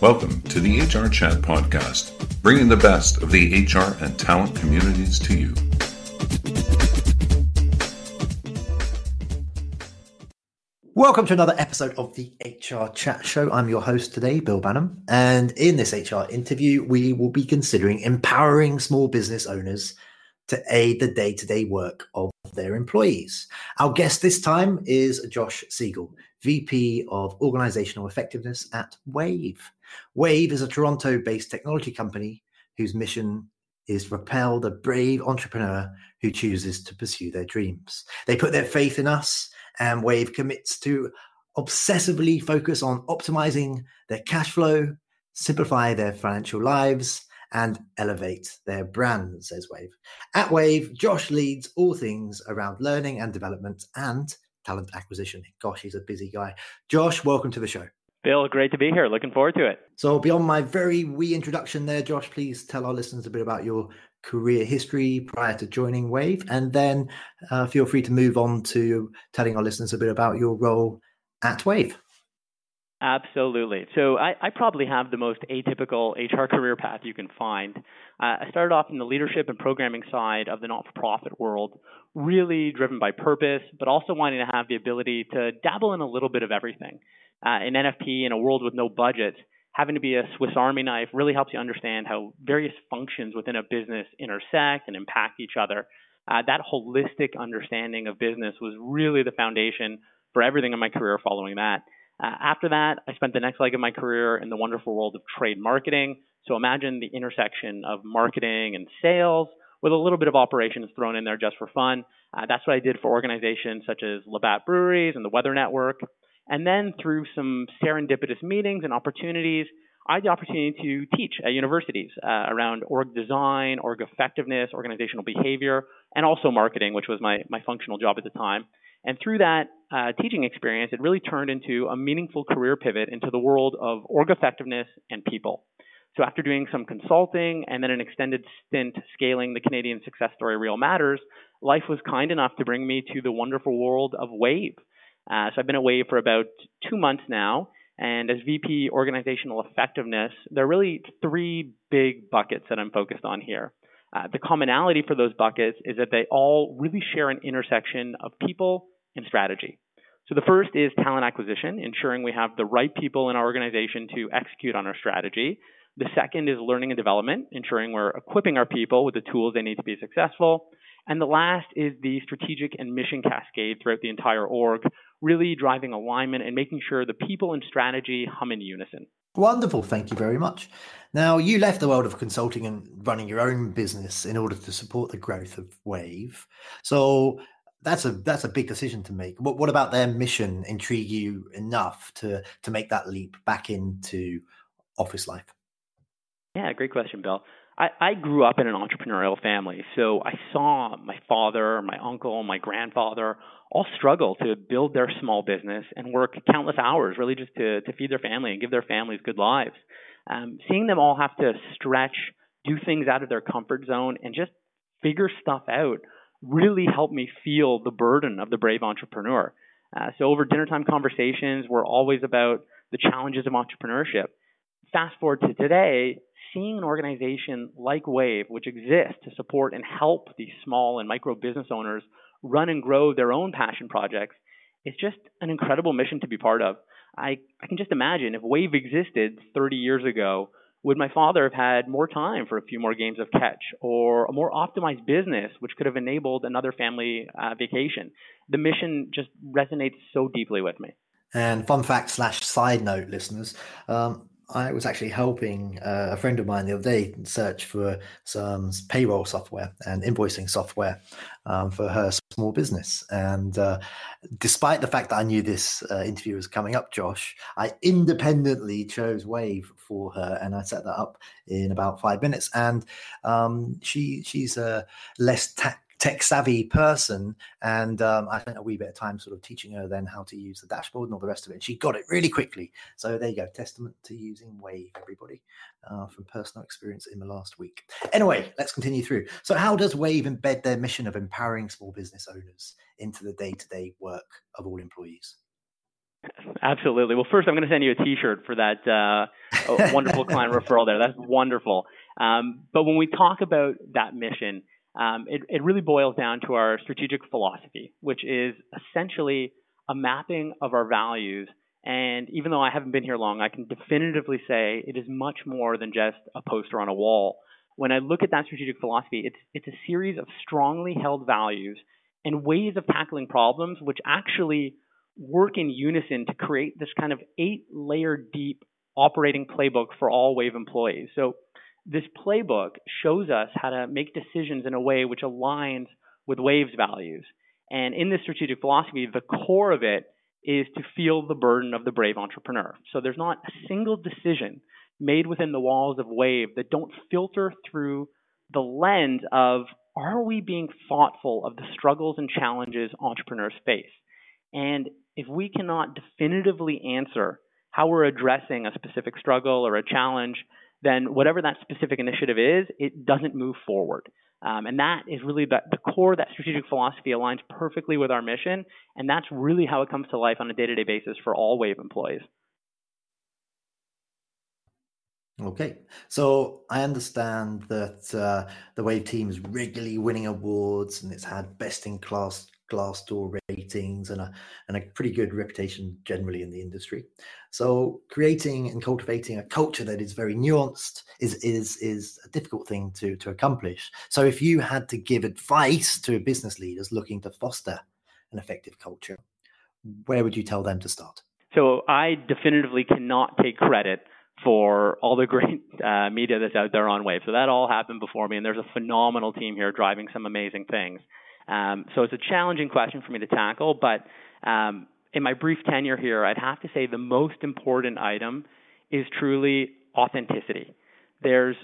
Welcome to the HR Chat Podcast, bringing the best of the HR and talent communities to you. Welcome to another episode of the HR Chat Show. I'm your host today, Bill Banham. And in this HR interview, we will be considering empowering small business owners to aid the day to day work of their employees. Our guest this time is Josh Siegel, VP of Organizational Effectiveness at Wave. Wave is a Toronto based technology company whose mission is to propel the brave entrepreneur who chooses to pursue their dreams. They put their faith in us, and Wave commits to obsessively focus on optimizing their cash flow, simplify their financial lives, and elevate their brand, says Wave. At Wave, Josh leads all things around learning and development and talent acquisition. Gosh, he's a busy guy. Josh, welcome to the show. Bill, great to be here. Looking forward to it. So, beyond my very wee introduction there, Josh, please tell our listeners a bit about your career history prior to joining Wave, and then uh, feel free to move on to telling our listeners a bit about your role at Wave. Absolutely. So I, I, probably have the most atypical HR career path you can find. Uh, I started off in the leadership and programming side of the not-for-profit world, really driven by purpose, but also wanting to have the ability to dabble in a little bit of everything. Uh, in NFP, in a world with no budget, having to be a Swiss Army knife really helps you understand how various functions within a business intersect and impact each other. Uh, that holistic understanding of business was really the foundation for everything in my career following that. Uh, after that, I spent the next leg of my career in the wonderful world of trade marketing. So imagine the intersection of marketing and sales with a little bit of operations thrown in there just for fun. Uh, that's what I did for organizations such as Labatt Breweries and the Weather Network. And then through some serendipitous meetings and opportunities, I had the opportunity to teach at universities uh, around org design, org effectiveness, organizational behavior, and also marketing, which was my, my functional job at the time. And through that uh, teaching experience, it really turned into a meaningful career pivot into the world of org effectiveness and people. So after doing some consulting and then an extended stint scaling the Canadian success story Real Matters, life was kind enough to bring me to the wonderful world of Wave. Uh, so I've been at Wave for about two months now. And as VP organizational effectiveness, there are really three big buckets that I'm focused on here. Uh, the commonality for those buckets is that they all really share an intersection of people and strategy. So the first is talent acquisition, ensuring we have the right people in our organization to execute on our strategy. The second is learning and development, ensuring we're equipping our people with the tools they need to be successful. And the last is the strategic and mission cascade throughout the entire org, really driving alignment and making sure the people and strategy hum in unison. Wonderful. Thank you very much. Now, you left the world of consulting and running your own business in order to support the growth of Wave. So that's a that's a big decision to make. What what about their mission intrigue you enough to to make that leap back into office life? Yeah, great question, Bill. I, I grew up in an entrepreneurial family, so I saw my father, my uncle, my grandfather all struggle to build their small business and work countless hours, really just to to feed their family and give their families good lives. Um, seeing them all have to stretch, do things out of their comfort zone, and just figure stuff out really helped me feel the burden of the brave entrepreneur. Uh, so over dinner time conversations were always about the challenges of entrepreneurship. Fast forward to today, seeing an organization like Wave, which exists to support and help these small and micro business owners run and grow their own passion projects, is just an incredible mission to be part of. I, I can just imagine if Wave existed 30 years ago, would my father have had more time for a few more games of catch or a more optimized business, which could have enabled another family uh, vacation? The mission just resonates so deeply with me. And fun fact slash side note, listeners, um, I was actually helping uh, a friend of mine the other day search for some payroll software and invoicing software um, for her small business. And uh, despite the fact that I knew this uh, interview was coming up, Josh, I independently chose Wave for her, and I set that up in about five minutes. And um, she she's a less tax tech savvy person. And um, I spent a wee bit of time sort of teaching her then how to use the dashboard and all the rest of it. And she got it really quickly. So there you go. Testament to using Wave, everybody, uh, from personal experience in the last week. Anyway, let's continue through. So, how does Wave embed their mission of empowering small business owners into the day to day work of all employees? Absolutely. Well, first, I'm going to send you a T-shirt for that uh, wonderful client referral there. That's wonderful. Um, but when we talk about that mission, um, it, it really boils down to our strategic philosophy, which is essentially a mapping of our values. And even though I haven't been here long, I can definitively say it is much more than just a poster on a wall. When I look at that strategic philosophy, it's, it's a series of strongly held values and ways of tackling problems which actually work in unison to create this kind of eight layer deep operating playbook for all Wave employees. So this playbook shows us how to make decisions in a way which aligns with Wave's values. And in this strategic philosophy, the core of it is to feel the burden of the brave entrepreneur. So there's not a single decision made within the walls of Wave that don't filter through the lens of are we being thoughtful of the struggles and challenges entrepreneurs face? And if we cannot definitively answer how we're addressing a specific struggle or a challenge, then whatever that specific initiative is, it doesn't move forward. Um, and that is really the, the core, that strategic philosophy aligns perfectly with our mission. And that's really how it comes to life on a day to day basis for all Wave employees. Okay, so I understand that uh, the Wave team is regularly winning awards and it's had best in class Glassdoor ratings and a and a pretty good reputation generally in the industry. So creating and cultivating a culture that is very nuanced is is is a difficult thing to to accomplish. So if you had to give advice to business leaders looking to foster an effective culture, where would you tell them to start? So I definitively cannot take credit for all the great uh, media that's out there on Wave. So that all happened before me, and there's a phenomenal team here driving some amazing things. Um, so it's a challenging question for me to tackle, but um, in my brief tenure here, I'd have to say the most important item is truly authenticity. There's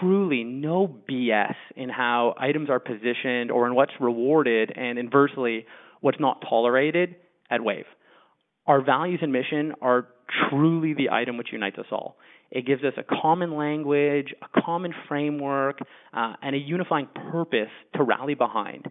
truly no BS in how items are positioned or in what's rewarded, and inversely, what's not tolerated at Wave. Our values and mission are truly the item which unites us all. It gives us a common language, a common framework, uh, and a unifying purpose to rally behind.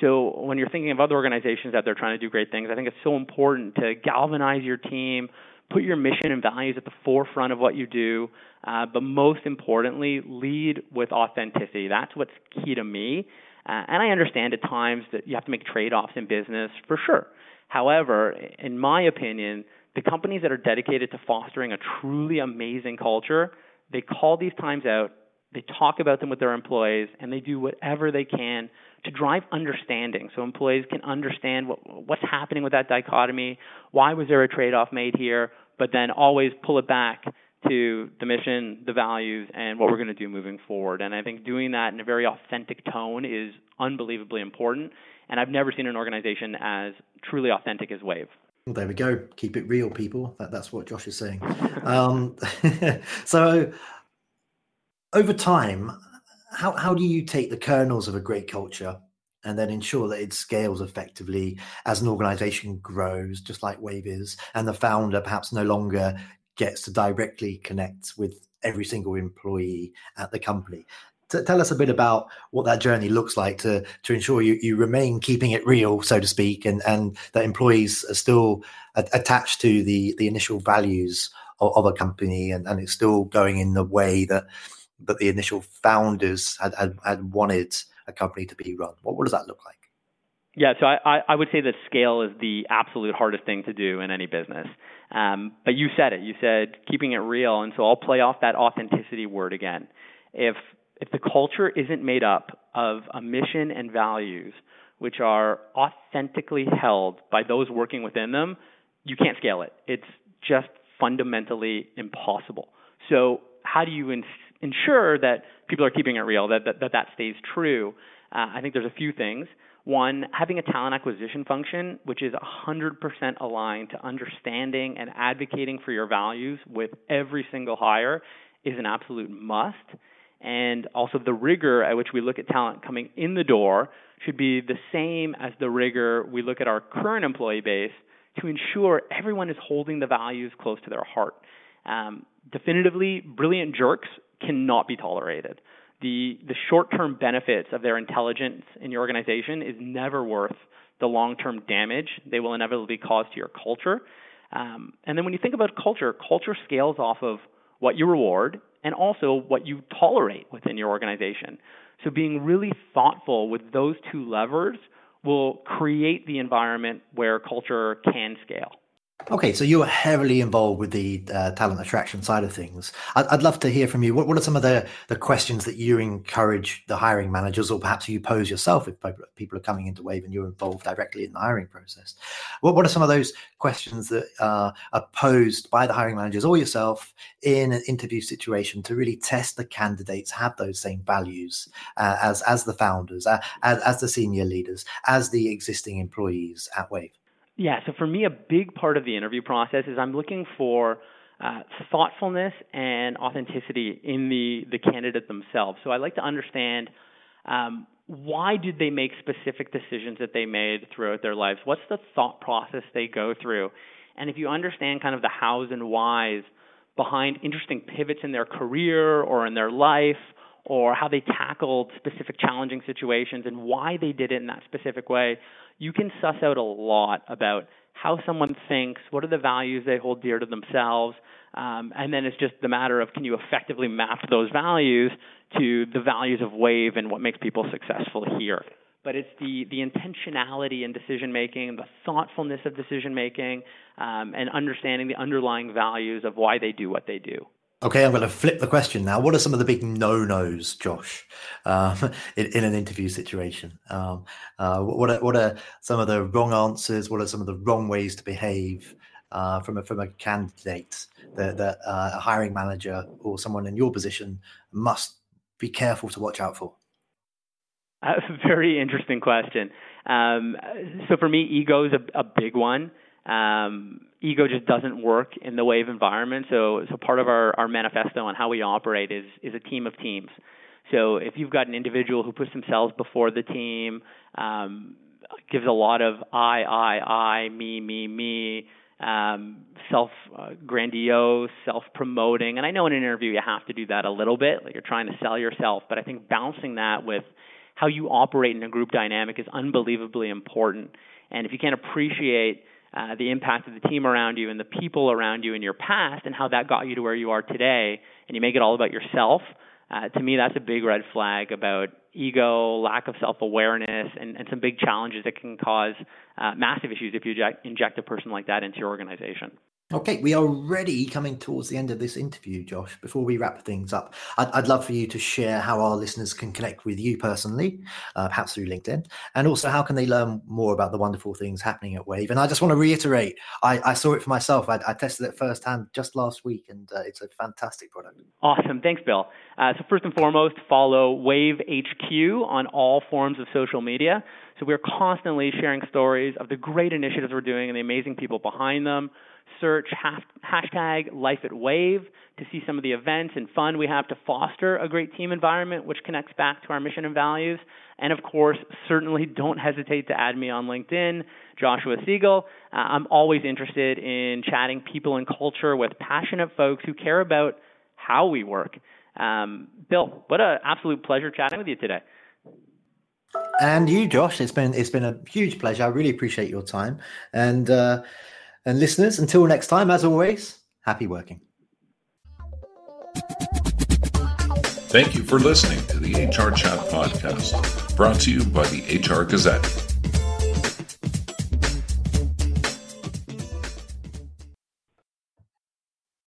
So when you're thinking of other organizations that they're trying to do great things, I think it's so important to galvanize your team, put your mission and values at the forefront of what you do, uh, but most importantly, lead with authenticity. That's what's key to me. Uh, and I understand at times that you have to make trade-offs in business for sure. However, in my opinion, the companies that are dedicated to fostering a truly amazing culture, they call these times out, they talk about them with their employees, and they do whatever they can to drive understanding so employees can understand what, what's happening with that dichotomy, why was there a trade off made here, but then always pull it back to the mission, the values, and what we're going to do moving forward. And I think doing that in a very authentic tone is unbelievably important. And I've never seen an organization as truly authentic as Wave. Well, there we go. Keep it real, people. That, that's what Josh is saying. um, so, over time, how, how do you take the kernels of a great culture and then ensure that it scales effectively as an organization grows, just like Wave is, and the founder perhaps no longer gets to directly connect with every single employee at the company? To tell us a bit about what that journey looks like to to ensure you, you remain keeping it real, so to speak, and and that employees are still a- attached to the the initial values of, of, a company, and, and it's still going in the way that that the initial founders had, had, had wanted a company to be run. What what does that look like? Yeah, so I, I would say that scale is the absolute hardest thing to do in any business. Um, but you said it. You said keeping it real, and so I'll play off that authenticity word again. If if the culture isn't made up of a mission and values which are authentically held by those working within them, you can't scale it. It's just fundamentally impossible. So, how do you ins- ensure that people are keeping it real, that that, that, that stays true? Uh, I think there's a few things. One, having a talent acquisition function which is 100% aligned to understanding and advocating for your values with every single hire is an absolute must and also the rigor at which we look at talent coming in the door should be the same as the rigor we look at our current employee base to ensure everyone is holding the values close to their heart. Um, definitively, brilliant jerks cannot be tolerated. The, the short term benefits of their intelligence in your organization is never worth the long term damage they will inevitably cause to your culture. Um, and then when you think about culture, culture scales off of what you reward and also what you tolerate within your organization. So being really thoughtful with those two levers will create the environment where culture can scale. Okay, so you're heavily involved with the uh, talent attraction side of things. I'd, I'd, love to hear from you. What, what are some of the, the questions that you encourage the hiring managers, or perhaps you pose yourself if people are coming into Wave and you're involved directly in the hiring process? What, what are some of those questions that uh, are posed by the hiring managers or yourself in an interview situation to really test the candidates have those same values uh, as as the founders, uh, as, as the senior leaders, as the existing employees at Wave? Yeah, so for me, a big part of the interview process is I'm looking for uh, thoughtfulness and authenticity in the, the candidate themselves. So I like to understand um, why did they make specific decisions that they made throughout their lives? What's the thought process they go through? And if you understand kind of the hows and whys behind interesting pivots in their career or in their life, or how they tackled specific challenging situations and why they did it in that specific way, you can suss out a lot about how someone thinks, what are the values they hold dear to themselves, um, and then it's just the matter of can you effectively map those values to the values of Wave and what makes people successful here. But it's the, the intentionality in decision making, the thoughtfulness of decision making, um, and understanding the underlying values of why they do what they do. Okay, I'm going to flip the question now. What are some of the big no-nos, Josh, um, in, in, an interview situation? Um, uh, what are what are some of the wrong answers? What are some of the wrong ways to behave uh, from a from a candidate that, that uh, a hiring manager or someone in your position must be careful to watch out for? A very interesting question. Um, so for me, ego is a, a big one. Um, ego just doesn't work in the wave environment. So, so part of our, our manifesto on how we operate is, is a team of teams. So if you've got an individual who puts themselves before the team, um, gives a lot of I, I, I, me, me, me, um, self uh, grandiose, self promoting. And I know in an interview you have to do that a little bit, like you're trying to sell yourself, but I think balancing that with how you operate in a group dynamic is unbelievably important. And if you can't appreciate uh, the impact of the team around you and the people around you in your past and how that got you to where you are today, and you make it all about yourself, uh, to me, that's a big red flag about ego, lack of self awareness, and, and some big challenges that can cause uh, massive issues if you inject, inject a person like that into your organization. Okay, we are already coming towards the end of this interview, Josh. Before we wrap things up, I'd, I'd love for you to share how our listeners can connect with you personally, uh, perhaps through LinkedIn, and also how can they learn more about the wonderful things happening at Wave. And I just want to reiterate, I, I saw it for myself. I, I, tested it firsthand just last week, and uh, it's a fantastic product. Awesome, thanks, Bill. Uh, so first and foremost, follow Wave HQ on all forms of social media. So we're constantly sharing stories of the great initiatives we're doing and the amazing people behind them search hashtag life at wave to see some of the events and fun we have to foster a great team environment which connects back to our mission and values. And of course certainly don't hesitate to add me on linkedin joshua siegel. Uh, i'm always interested in chatting people and culture with passionate folks who care about how we work. Um, bill what an absolute pleasure chatting with you today. And you josh it's been it's been a huge pleasure. I really appreciate your time. And uh, and listeners, until next time, as always, happy working. Thank you for listening to the HR Chat Podcast, brought to you by the HR Gazette.